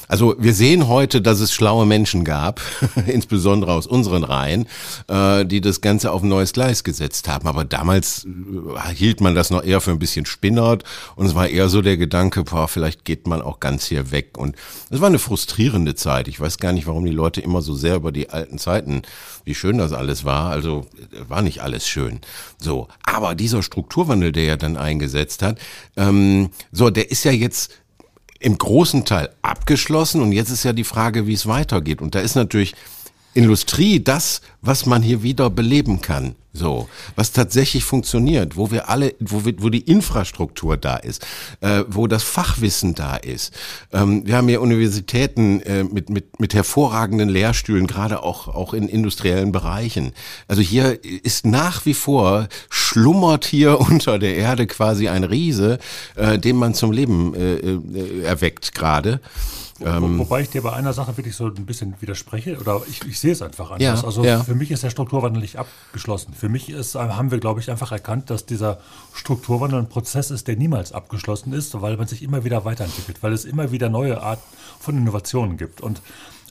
also wir sehen heute, dass es schlaue Menschen gab, insbesondere aus unseren Reihen, äh, die das Ganze auf ein neues Gleis gesetzt haben. Aber damals äh, hielt man das noch eher für ein bisschen spinnert und es war eher so der Gedanke, boah, vielleicht geht man auch ganz hier weg. Und es war eine frustrierende Zeit. Ich weiß gar nicht, warum die Leute immer so sehr über die alten Zeiten, wie schön das alles war. Also war nicht alles schön. So, aber dieser Strukturwandel, der ja dann eingesetzt hat, ähm, so, der ist ja jetzt im großen Teil abgeschlossen und jetzt ist ja die Frage, wie es weitergeht. Und da ist natürlich Industrie das, was man hier wieder beleben kann. So, was tatsächlich funktioniert, wo wir alle, wo, wir, wo die Infrastruktur da ist, äh, wo das Fachwissen da ist. Ähm, wir haben hier Universitäten äh, mit, mit, mit hervorragenden Lehrstühlen, gerade auch, auch in industriellen Bereichen. Also hier ist nach wie vor, schlummert hier unter der Erde quasi ein Riese, äh, den man zum Leben äh, äh, erweckt gerade. Ähm, Wobei ich dir bei einer Sache wirklich so ein bisschen widerspreche, oder ich, ich sehe es einfach anders. Ja, also ja. für mich ist der Strukturwandel nicht abgeschlossen. Für mich ist, haben wir, glaube ich, einfach erkannt, dass dieser Strukturwandel ein Prozess ist, der niemals abgeschlossen ist, weil man sich immer wieder weiterentwickelt, weil es immer wieder neue Art von Innovationen gibt. Und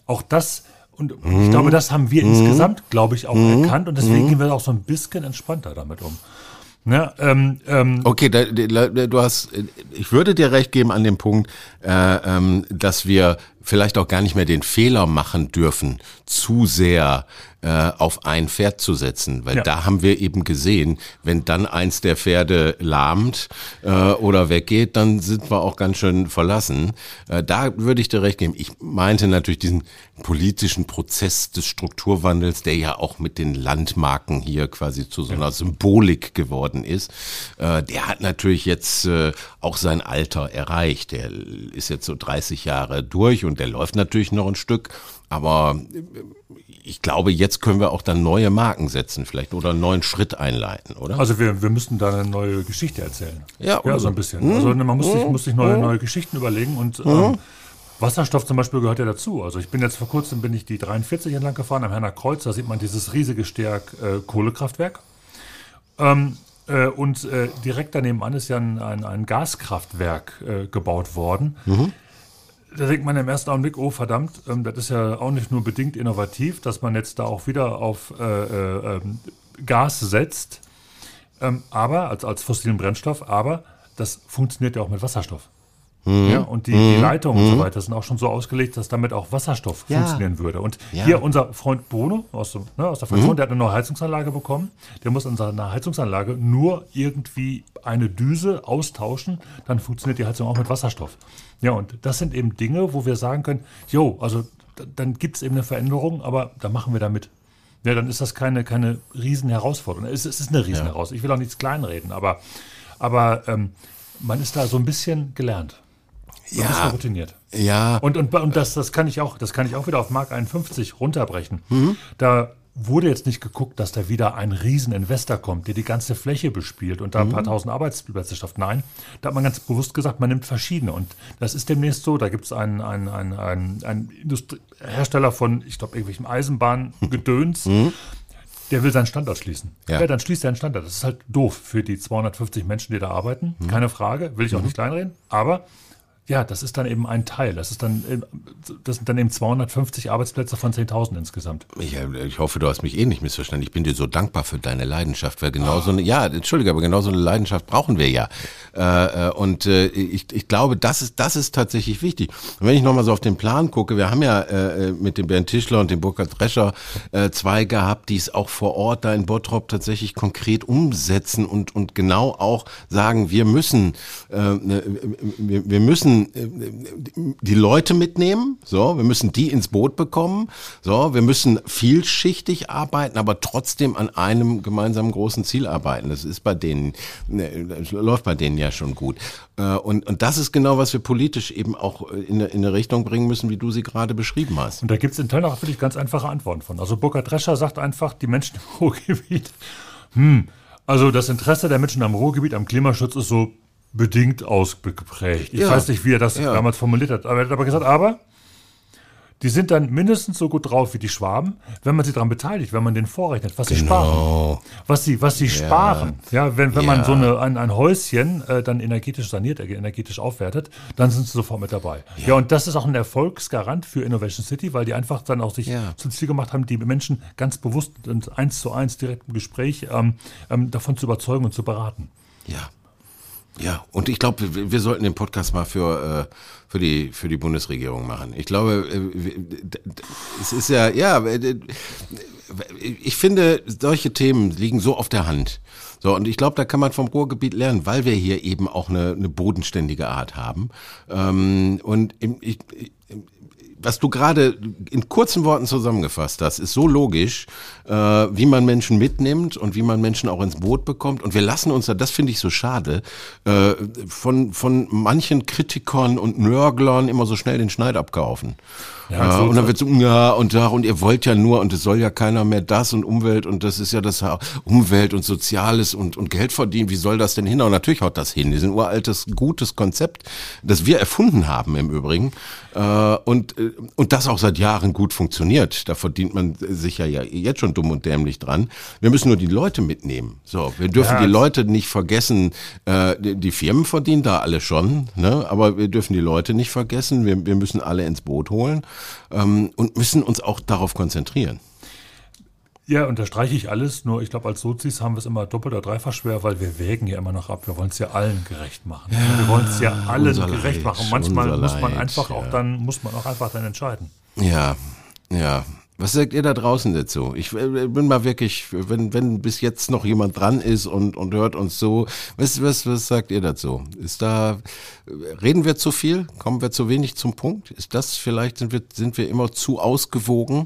auch das und mhm. ich glaube, das haben wir mhm. insgesamt, glaube ich, auch mhm. erkannt und deswegen mhm. gehen wir auch so ein bisschen entspannter damit um. Ne, ähm, ähm, okay, da, da, du hast, ich würde dir recht geben an dem Punkt, äh, ähm, dass wir vielleicht auch gar nicht mehr den Fehler machen dürfen, zu sehr äh, auf ein Pferd zu setzen, weil ja. da haben wir eben gesehen, wenn dann eins der Pferde lahmt äh, oder weggeht, dann sind wir auch ganz schön verlassen. Äh, da würde ich dir recht geben. Ich meinte natürlich diesen politischen Prozess des Strukturwandels, der ja auch mit den Landmarken hier quasi zu so einer ja. Symbolik geworden ist. Äh, der hat natürlich jetzt äh, auch sein Alter erreicht. Der ist jetzt so 30 Jahre durch und der läuft natürlich noch ein Stück. Aber ich glaube, jetzt können wir auch dann neue Marken setzen, vielleicht oder einen neuen Schritt einleiten, oder? Also wir, wir müssten da eine neue Geschichte erzählen. Ja, ja so ein bisschen. Mhm. Also man muss sich, muss sich neue, Mhm. neue Geschichten überlegen und ähm, Wasserstoff zum Beispiel gehört ja dazu. Also ich bin jetzt vor kurzem bin ich die 43 entlang gefahren am Herner Kreuz, da sieht man dieses riesige Stärk äh, Kohlekraftwerk. Ähm, äh, und äh, direkt daneben an ist ja ein, ein, ein Gaskraftwerk äh, gebaut worden. Da denkt man im ersten Augenblick, oh verdammt, ähm, das ist ja auch nicht nur bedingt innovativ, dass man jetzt da auch wieder auf äh, äh, ähm, Gas setzt, ähm, aber als, als fossilen Brennstoff, aber das funktioniert ja auch mit Wasserstoff. Ja, und die, die Leitungen und so weiter sind auch schon so ausgelegt, dass damit auch Wasserstoff Ja. funktionieren würde. Und Ja. hier unser Freund Bruno aus, dem, ne, aus der Fraktion, der hat eine neue Heizungsanlage bekommen. Der muss an seiner Heizungsanlage nur irgendwie eine Düse austauschen, dann funktioniert die Heizung auch mit Wasserstoff. Ja, und das sind eben Dinge, wo wir sagen können, jo, also dann gibt es eben eine Veränderung, aber da machen wir da mit. Ja, dann ist das keine, keine Riesenherausforderung. Es, es ist eine Riesenherausforderung. Ich will auch nichts kleinreden, aber, aber ähm, man ist da so ein bisschen gelernt. Man Ja. ist routiniert. ja, Und, und, und das, das kann ich auch, das kann ich auch wieder auf Mark 51 runterbrechen. Mhm. Da wurde jetzt nicht geguckt, dass da wieder ein Rieseninvestor kommt, der die ganze Fläche bespielt und da ein Mhm. paar tausend Arbeitsplätze schafft. Nein, da hat man ganz bewusst gesagt, man nimmt verschiedene. Und das ist demnächst so, da gibt es einen, einen, einen, einen, einen Industrie Hersteller von, ich glaube, irgendwelchem Eisenbahngedöns, der will seinen Standort schließen. Mhm. Ja. Ja. dann schließt er einen Standort. Das ist halt doof für die 250 Menschen, die da arbeiten. Mhm. Keine Frage, will ich auch nicht kleinreden. Aber ja, das ist dann eben ein Teil. Das, ist dann, äh, das sind dann eben 250 Arbeitsplätze von 10.000 insgesamt. Ich, äh, ich hoffe, du hast mich eh nicht missverstanden. Ich bin dir so dankbar für deine Leidenschaft, weil genau so eine, ja, entschuldige, aber genau so eine Leidenschaft brauchen wir ja. Äh, und ich, ich glaube, das ist, das ist tatsächlich wichtig. Und wenn ich nochmal so auf den Plan gucke, wir haben ja mit dem Bernd Tischler und dem Burkhard Drescher zwei gehabt, die es auch vor Ort da in Bottrop tatsächlich konkret umsetzen und, und genau auch sagen, wir müssen, wir, wir müssen äh, die Leute mitnehmen, so, wir müssen die ins Boot bekommen, so, wir müssen vielschichtig arbeiten, aber trotzdem an einem gemeinsamen großen Ziel arbeiten. Das ist bei denen, ne, das läuft bei denen ja schon gut. Äh, Und, und das ist genau, was wir politisch eben auch in eine, in eine Richtung bringen müssen, wie du sie gerade beschrieben hast. Und da gibt es in Teilen auch wirklich ganz einfache Antworten von. Also Burkhard Drescher sagt einfach, die Menschen im Ruhrgebiet, hm, also das Interesse der Menschen am Ruhrgebiet am Klimaschutz ist so bedingt ausgeprägt. Ich Ja. weiß nicht, wie er das Ja. damals formuliert hat, aber er hat aber gesagt, aber die sind dann mindestens so gut drauf wie die Schwaben, wenn man sie daran beteiligt, wenn man denen vorrechnet, was sie sparen. Was sie, was sie sparen. Ja, wenn, wenn Ja. man so eine, ein, ein Häuschen äh, dann energetisch saniert, äh, energetisch aufwertet, dann sind sie sofort mit dabei. Ja. und das ist auch ein Erfolgsgarant für Innovation City, weil die einfach dann auch sich Ja. zum Ziel gemacht haben, die Menschen ganz bewusst und eins zu eins direkt im Gespräch ähm, ähm, davon zu überzeugen und zu beraten. Ja. Ja, und ich glaube, wir, sollten den Podcast mal für, äh, für, die, für die Bundesregierung machen. Ich glaube, äh, es ist ja, ja, äh, ich finde, solche Themen liegen so auf der Hand. So, und ich glaube, da kann man vom Ruhrgebiet lernen, weil wir hier eben auch eine, eine bodenständige Art haben. Ähm, und ich, was du gerade in kurzen Worten zusammengefasst hast, ist so logisch, äh, wie man Menschen mitnimmt und wie man Menschen auch ins Boot bekommt. Und wir lassen uns da, das finde ich so schade, äh, von, von manchen Kritikern und Nörglern immer so schnell den Schneid abkaufen. Ja, so- und dann wird so, ja, und da, und ihr wollt ja nur, und es soll ja keiner mehr das und Umwelt, und das ist ja das Umwelt und Soziales und, und Geld verdienen, wie soll das denn hin? Und natürlich haut das hin. Das ist ein uraltes, gutes Konzept, das wir erfunden haben im Übrigen. Äh, und, äh, und das auch seit Jahren gut funktioniert. Da verdient man sich ja ja jetzt schon dumm und dämlich dran. Wir müssen nur die Leute mitnehmen. So, wir dürfen Ja, die Leute nicht vergessen. Äh, die, die Firmen verdienen da alle schon, ne? aber wir dürfen die Leute nicht vergessen. Wir, wir müssen alle ins Boot holen ähm, und müssen uns auch darauf konzentrieren. Ja, unterstreiche ich alles, nur ich glaube, als Sozis haben wir es immer doppelt oder dreifach schwer, weil wir wägen ja immer noch ab. Wir wollen es ja allen gerecht machen. wir wollen es ja allen gerecht Leid, machen. Manchmal muss man Leid, einfach auch ja. dann, muss man auch einfach dann entscheiden. Ja, ja. Was sagt ihr da draußen dazu? Ich äh, bin mal wirklich, wenn, wenn bis jetzt noch jemand dran ist und, und hört uns so, was, was, was sagt ihr dazu? Ist da, reden wir zu viel? Kommen wir zu wenig zum Punkt? Ist das vielleicht, sind wir, sind wir immer zu ausgewogen?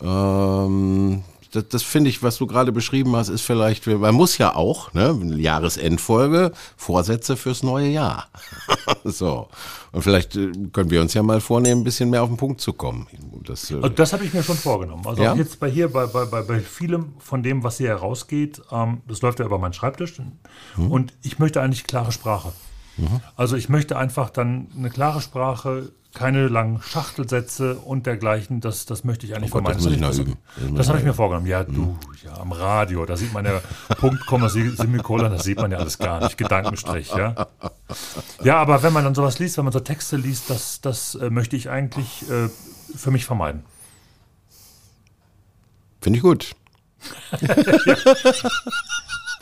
Ähm, das, das finde ich, was du gerade beschrieben hast, ist vielleicht, man muss ja auch, ne, Jahresendfolge, Vorsätze fürs neue Jahr. so. Und vielleicht äh, können wir uns ja mal vornehmen, ein bisschen mehr auf den Punkt zu kommen. Das, äh also das habe ich mir schon vorgenommen. Also ja? jetzt bei hier, bei, bei, bei, bei vielem von dem, was hier herausgeht, ähm, das läuft ja über meinen Schreibtisch. Hm. Und ich möchte eigentlich klare Sprache. Mhm. Also ich möchte einfach dann eine klare Sprache, keine langen Schachtelsätze und dergleichen. Das, das möchte ich eigentlich oh Gott, vermeiden. Das, das, das, das habe ich mir vorgenommen. Ja, du, mhm. ja, am Radio, da sieht man ja Punkt, Komma, Semikolon, das sieht man ja alles gar nicht. Gedankenstrich, ja. Ja, aber wenn man dann sowas liest, wenn man so Texte liest, das, das äh, möchte ich eigentlich äh, für mich vermeiden. Finde ich gut.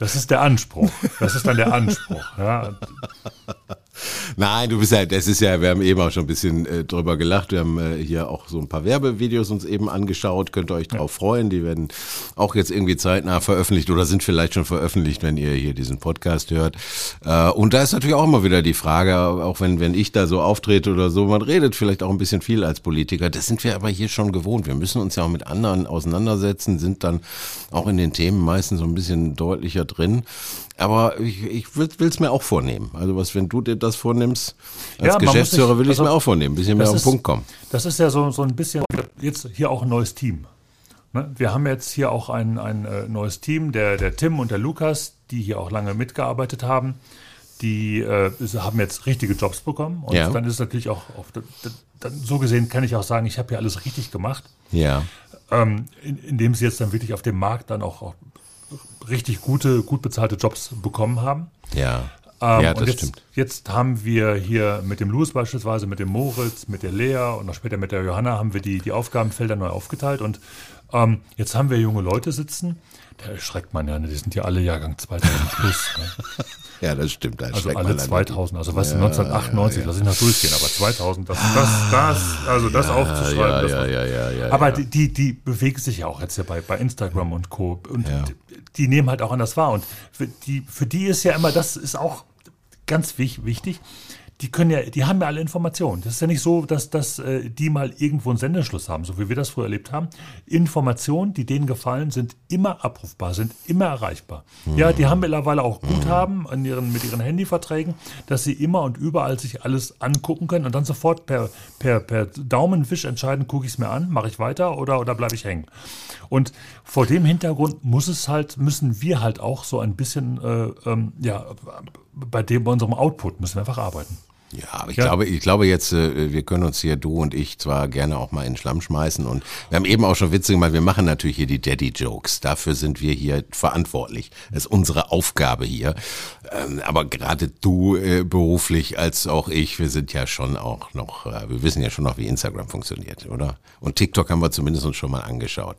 Das ist der Anspruch. Das ist dann der Anspruch. Ja. Nein, du bist ja, das ist ja, wir haben eben auch schon ein bisschen äh, drüber gelacht. Wir haben äh, hier auch so ein paar Werbevideos uns eben angeschaut. Könnt ihr euch drauf freuen. Die werden auch jetzt irgendwie zeitnah veröffentlicht oder sind vielleicht schon veröffentlicht, wenn ihr hier diesen Podcast hört. Äh, und da ist natürlich auch immer wieder die Frage, auch wenn, wenn ich da so auftrete oder so, man redet vielleicht auch ein bisschen viel als Politiker. Das sind wir aber hier schon gewohnt. Wir müssen uns ja auch mit anderen auseinandersetzen, sind dann auch in den Themen meistens so ein bisschen deutlicher drin. Aber ich, ich will es mir auch vornehmen. Also was, wenn du dir das vornimmst, als ja, Geschäftsführer will ich es also, mir auch vornehmen, ein bisschen mehr auf den Punkt kommen. Das ist ja so, so ein bisschen, jetzt hier auch ein neues Team. Ne? Wir haben jetzt hier auch ein, ein äh, neues Team, der, der Tim und der Lukas, die hier auch lange mitgearbeitet haben. Die äh, haben jetzt richtige Jobs bekommen. Und ja. dann ist es natürlich auch, auch dann, so gesehen kann ich auch sagen, ich habe hier alles richtig gemacht. Ja. Ähm, in, indem sie jetzt dann wirklich auf dem Markt dann auch, auch richtig gute, gut bezahlte Jobs bekommen haben. Ja. Ähm, ja, das jetzt, stimmt. Jetzt haben wir hier mit dem Louis beispielsweise, mit dem Moritz, mit der Lea und noch später mit der Johanna haben wir die, die Aufgabenfelder neu aufgeteilt und ähm, jetzt haben wir junge Leute sitzen. Da erschreckt man ja, ne? die sind ja alle Jahrgang 2000 plus. Ne? Ja, das stimmt. Das also alle 2000, also was ja, 1998, ja, ja. lass ich noch durchgehen, aber 2000, das, das, das also das aufzuschreiben. Ja, ja, ja, ja, aber die, die, die bewegen sich ja auch jetzt ja bei, bei Instagram und Co. Und die, die nehmen halt auch anders wahr. Und für die, für die ist ja immer, das ist auch ganz wichtig, die können ja, die haben ja alle Informationen. Das ist ja nicht so, dass, dass äh, die mal irgendwo einen Sendeschluss haben, so wie wir das früher erlebt haben. Informationen, die denen gefallen, sind immer abrufbar, sind immer erreichbar. Mhm. Ja, die haben mittlerweile auch Guthaben an ihren, mit ihren Handyverträgen, dass sie immer und überall sich alles angucken können und dann sofort per, per, per Daumenwisch entscheiden, gucke ich es mir an, mache ich weiter oder, oder bleibe ich hängen. Und vor dem Hintergrund muss es halt, müssen wir halt auch so ein bisschen, äh, ähm, ja, bei dem, bei unserem Output müssen wir einfach arbeiten. Ja, aber ich ja. glaube, ich glaube jetzt, äh, wir können uns hier, du und ich, zwar gerne auch mal in den Schlamm schmeißen und wir haben eben auch schon Witze gemacht, wir machen natürlich hier die Daddy-Jokes. Dafür sind wir hier verantwortlich. Das ist unsere Aufgabe hier. Ähm, aber gerade du äh, beruflich als auch ich, wir sind ja schon auch noch, äh, wir wissen ja schon noch, wie Instagram funktioniert, oder? Und TikTok haben wir zumindest uns schon mal angeschaut.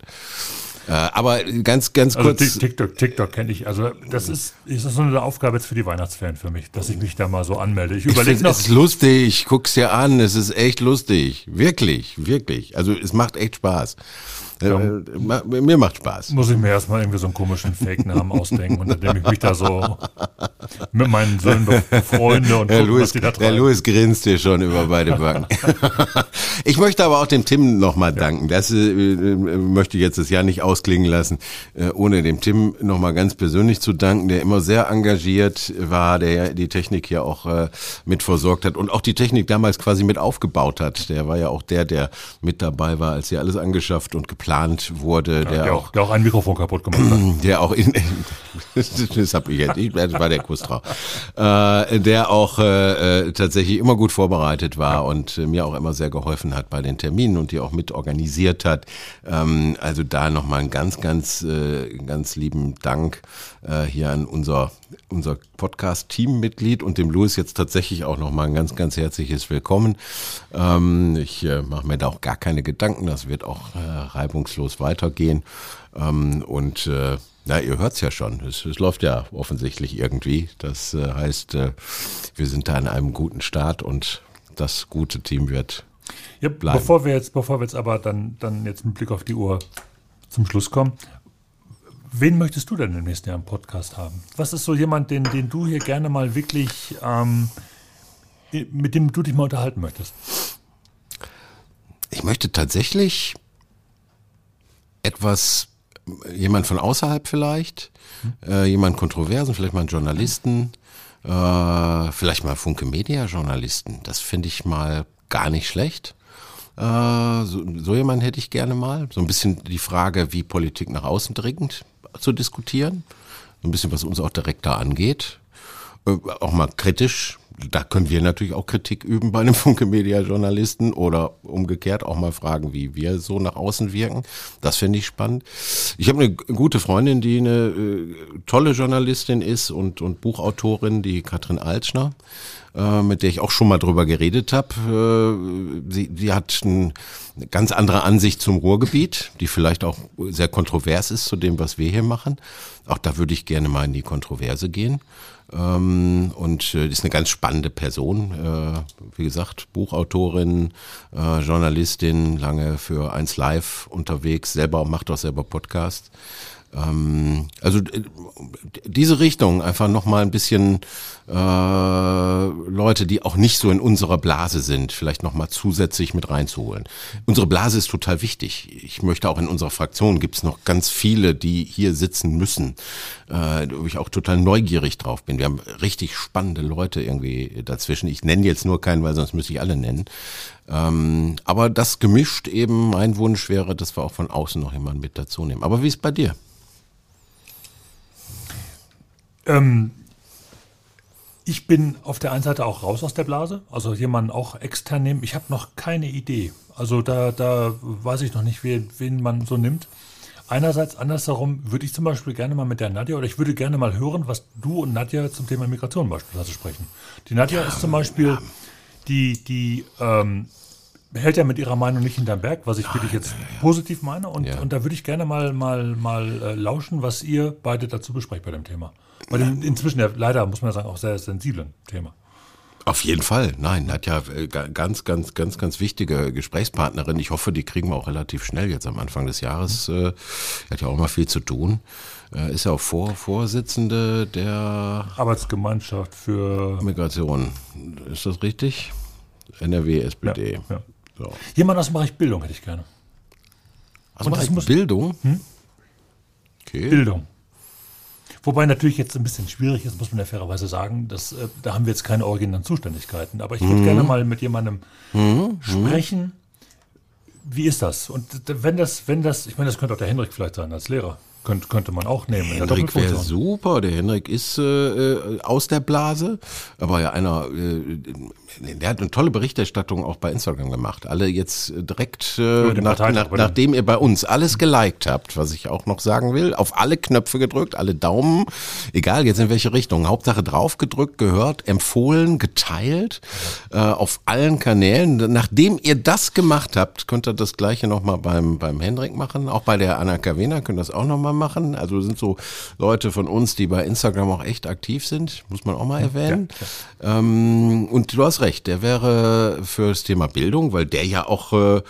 Äh, aber ganz, ganz also kurz. TikTok, TikTok kenne ich. Also das ist, ist das so eine Aufgabe jetzt für die Weihnachtsferien für mich, dass ich mich da mal so anmelde. Ich überlege noch. Es ist lustig, guck's dir an, es ist echt lustig. Wirklich, wirklich. Also es macht echt Spaß. Ja. Äh, mir macht Spaß. Muss ich mir erstmal irgendwie so einen komischen Fake-Namen ausdenken, unter dem ich mich da so mit meinen Söhnen befreunde und Herr gucken, Louis, was die da treiben. Herr Louis grinst hier schon über beide Backen. ich möchte aber auch dem Tim nochmal danken. Das äh, äh, möchte ich jetzt das Jahr nicht ausklingen lassen, äh, ohne dem Tim nochmal ganz persönlich zu danken, der immer sehr engagiert war, der die Technik hier auch äh, mit versorgt hat und auch die Technik damals quasi mit aufgebaut hat. Der war ja auch der, der mit dabei war, als hier alles angeschafft und geplant geplant wurde, der, der, auch, der auch ein Mikrofon kaputt gemacht hat. Der auch in, das habe ich jetzt nicht, das war der Kustrau, äh, der auch äh, äh, tatsächlich immer gut vorbereitet war ja. und äh, mir auch immer sehr geholfen hat bei den Terminen und die auch mit organisiert hat. Ähm, also da nochmal einen ganz, ganz, äh, ganz lieben Dank äh, hier an unser, unser Podcast-Teammitglied und dem Louis jetzt tatsächlich auch nochmal ein ganz, ganz herzliches Willkommen. Ähm, ich mache mir da auch gar keine Gedanken, das wird auch äh, reibungslos weitergehen. Ähm, und äh, na, ihr hört's ja schon. Es, es, läuft ja offensichtlich irgendwie. Das äh, heißt, äh, wir sind da in einem guten Start und das gute Team wird ja, bleiben. Bevor wir jetzt, bevor wir jetzt aber dann, dann jetzt mit Blick auf die Uhr zum Schluss kommen, wen möchtest du denn im nächsten Jahr im Podcast haben? Was ist so jemand, den, den du hier gerne mal wirklich, ähm, mit dem du dich mal unterhalten möchtest? Ich möchte tatsächlich etwas jemand von außerhalb vielleicht, äh, jemand Kontroversen, vielleicht mal einen Journalisten, äh, vielleicht mal Funke Media Journalisten. Das finde ich mal gar nicht schlecht. Äh, so, so jemanden hätte ich gerne mal. So ein bisschen die Frage, wie Politik nach außen dringend zu diskutieren. So ein bisschen, was uns auch direkt da angeht. Äh, auch mal kritisch da können wir natürlich auch Kritik üben bei einem Funke-Media-Journalisten oder umgekehrt auch mal fragen, wie wir so nach außen wirken. Das finde ich spannend. Ich habe eine gute Freundin, die eine äh, tolle Journalistin ist und, und Buchautorin, die Katrin Altschner äh, mit der ich auch schon mal drüber geredet habe. Äh, sie, sie hat ein, eine ganz andere Ansicht zum Ruhrgebiet, die vielleicht auch sehr kontrovers ist zu dem, was wir hier machen. Auch da würde ich gerne mal in die Kontroverse gehen. Ähm, und äh, ist eine ganz spannende Person. Äh, wie gesagt, Buchautorin, Journalistin, lange für 1 Live unterwegs, selber macht auch selber Podcast. Ähm, also äh, diese Richtung, einfach nochmal ein bisschen äh, Leute, die auch nicht so in unserer Blase sind, vielleicht nochmal zusätzlich mit reinzuholen. Unsere Blase ist total wichtig. Ich möchte auch in unserer Fraktion gibt es noch ganz viele, die hier sitzen müssen, äh, wo ich auch total neugierig drauf bin. Wir haben richtig spannende Leute irgendwie dazwischen. Ich nenne jetzt nur keinen, weil sonst müsste ich alle nennen. Ähm, aber das gemischt eben, mein Wunsch wäre, dass wir auch von außen noch jemanden mit dazu nehmen. Aber wie ist bei dir? Ähm, ich bin auf der einen Seite auch raus aus der Blase, also jemanden auch extern nehmen. Ich habe noch keine Idee. Also da, da weiß ich noch nicht, wen, wen man so nimmt. Einerseits, andersherum würde ich zum Beispiel gerne mal mit der Nadja oder ich würde gerne mal hören, was du und Nadja zum Thema Migration beispielsweise sprechen. Die Nadja ja, ist zum Beispiel ja. die, die ähm, hält ja mit ihrer Meinung nicht hinterm Berg, was ich wirklich jetzt positiv meine. Und, und da würde ich gerne mal, mal, mal äh, lauschen, was ihr beide dazu besprecht bei dem Thema. Bei dem inzwischen ja leider, muss man sagen, auch sehr sensiblen Thema. Auf jeden Fall. Nein, hat ja äh, ganz, ganz, ganz, ganz wichtige Gesprächspartnerin. Ich hoffe, die kriegen wir auch relativ schnell jetzt am Anfang des Jahres. Äh, hat ja auch mal viel zu tun. Äh, ist ja auch Vor Vorsitzende der Arbeitsgemeinschaft für Migration. Ist das richtig? NRW, SPD. Ja, ja. So. Jemand aus dem Bereich Bildung hätte ich gerne. Aus dem Bereich Bildung? Hm? Okay. Bildung. Wobei natürlich jetzt ein bisschen schwierig ist, muss man ja fairerweise sagen. Dass, äh, da haben wir jetzt keine originären Zuständigkeiten. Aber ich würde mhm. gerne mal mit jemandem mhm. sprechen. Wie ist das? Und wenn das, wenn das, ich meine, das könnte auch der Henrik vielleicht sein als Lehrer. Könnte, könnte man auch nehmen. Henrik wäre super. Der Henrik ist äh, äh, aus der Blase, aber ja einer, äh, der hat eine tolle Berichterstattung auch bei Instagram gemacht. Alle jetzt direkt, äh, nach, nach, nachdem ihr bei uns alles geliked habt, was ich auch noch sagen will, auf alle Knöpfe gedrückt, alle Daumen, egal jetzt in welche Richtung, Hauptsache drauf gedrückt, gehört, empfohlen, geteilt, äh, auf allen Kanälen. Nachdem ihr das gemacht habt, könnt ihr das gleiche nochmal beim, beim Henrik machen, auch bei der Anna Kavena könnt ihr das auch nochmal mal machen. Also sind so Leute von uns, die bei Instagram auch echt aktiv sind, muss man auch mal erwähnen. Ja, ähm, und du hast recht, der wäre für das Thema Bildung, weil der ja auch äh,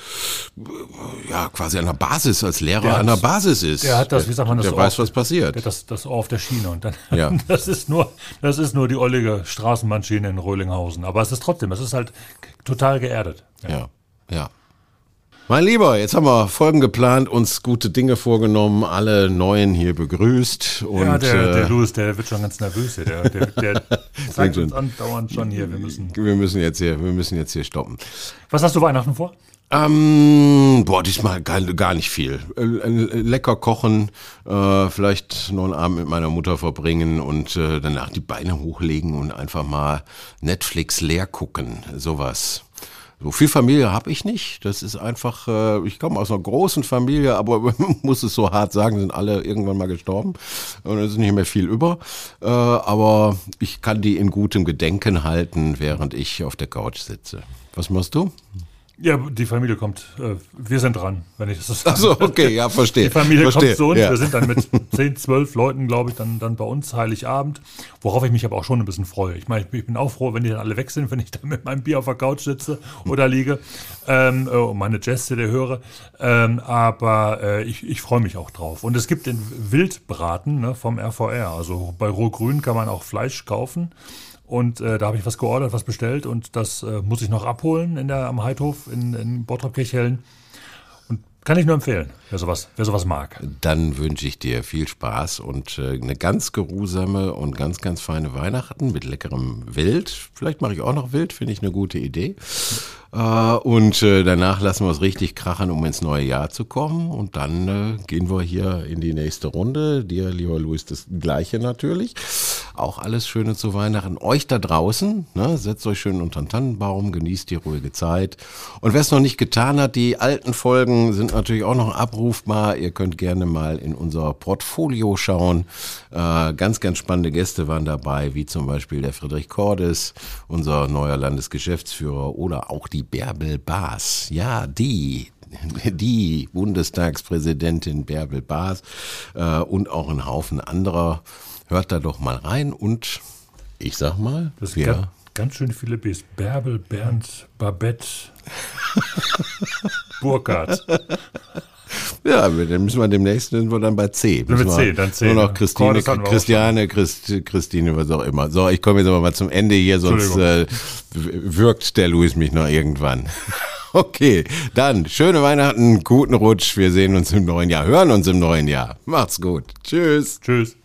ja quasi an der Basis als Lehrer der an der Basis ist. Der hat das, wie sagt man das? Der weiß, was passiert. Der das, das Ohr auf der Schiene und dann, ja. das ist nur, das ist nur die ollige Straßenbahnschiene in Röhlinghausen. Aber es ist trotzdem, es ist halt total geerdet. ja. ja. ja. Mein Lieber, jetzt haben wir Folgen geplant, uns gute Dinge vorgenommen, alle Neuen hier begrüßt. Und, ja, der, der äh, Louis, der wird schon ganz nervös hier. Der, der, der zeigt uns andauernd schon hier. Wir müssen, wir müssen jetzt hier, wir müssen jetzt hier stoppen. Was hast du Weihnachten vor? Ähm, boah, diesmal gar, gar nicht viel. Äh, lecker kochen, äh, vielleicht noch einen Abend mit meiner Mutter verbringen und äh, danach die Beine hochlegen und einfach mal Netflix leer gucken. Sowas. So viel Familie habe ich nicht. Das ist einfach, äh, ich komme aus einer großen Familie, aber muss es so hart sagen, sind alle irgendwann mal gestorben und es ist nicht mehr viel über. Äh, aber ich kann die in gutem Gedenken halten, während ich auf der Couch sitze. Was machst du? Ja, die Familie kommt, äh, wir sind dran, wenn ich das so sage. Ach so, okay, ja, verstehe. Die Familie verstehe, kommt zu uns, ja. wir sind dann mit 10, 12 Leuten, glaube ich, dann, dann bei uns Heiligabend, worauf ich mich aber auch schon ein bisschen freue. Ich meine, ich bin auch froh, wenn die dann alle weg sind, wenn ich dann mit meinem Bier auf der Couch sitze oder liege ähm, äh, und meine Gäste der höre. Ähm, aber äh, ich, ich freue mich auch drauf. Und es gibt den Wildbraten ne, vom RVR, also bei Rohgrün kann man auch Fleisch kaufen. Und äh, da habe ich was geordert, was bestellt und das äh, muss ich noch abholen in der, am Heidhof in, in Bottrop-Kirchhellen. Und Kann ich nur empfehlen, wer sowas, wer sowas mag. Dann wünsche ich dir viel Spaß und äh, eine ganz geruhsame und ganz, ganz feine Weihnachten mit leckerem Wild. Vielleicht mache ich auch noch Wild, finde ich eine gute Idee. Äh, und äh, danach lassen wir es richtig krachen, um ins neue Jahr zu kommen. Und dann äh, gehen wir hier in die nächste Runde. Dir, lieber Luis, das Gleiche natürlich. Auch alles Schöne zu Weihnachten. Euch da draußen, ne, setzt euch schön unter den Tannenbaum, genießt die ruhige Zeit. Und wer es noch nicht getan hat, die alten Folgen sind natürlich auch noch abrufbar. Ihr könnt gerne mal in unser Portfolio schauen. Äh, ganz, ganz spannende Gäste waren dabei, wie zum Beispiel der Friedrich Cordes, unser neuer Landesgeschäftsführer, oder auch die Bärbel Baas. Ja, die, die Bundestagspräsidentin Bärbel Baas äh, und auch ein Haufen anderer. Hört da doch mal rein und ich sag mal, das ganz, ganz schön viele Bs. Bärbel, Bernd, Babette, Burkhardt. Ja, dann müssen wir demnächst sind wir dann bei C. Müssen wir C, dann C. Nur noch Christine, Christiane, Christ, Christine, was auch immer. So, ich komme jetzt aber mal zum Ende hier, sonst äh, wirkt der Louis mich noch irgendwann. Okay, dann schöne Weihnachten, guten Rutsch. Wir sehen uns im neuen Jahr, hören uns im neuen Jahr. Macht's gut. Tschüss. Tschüss.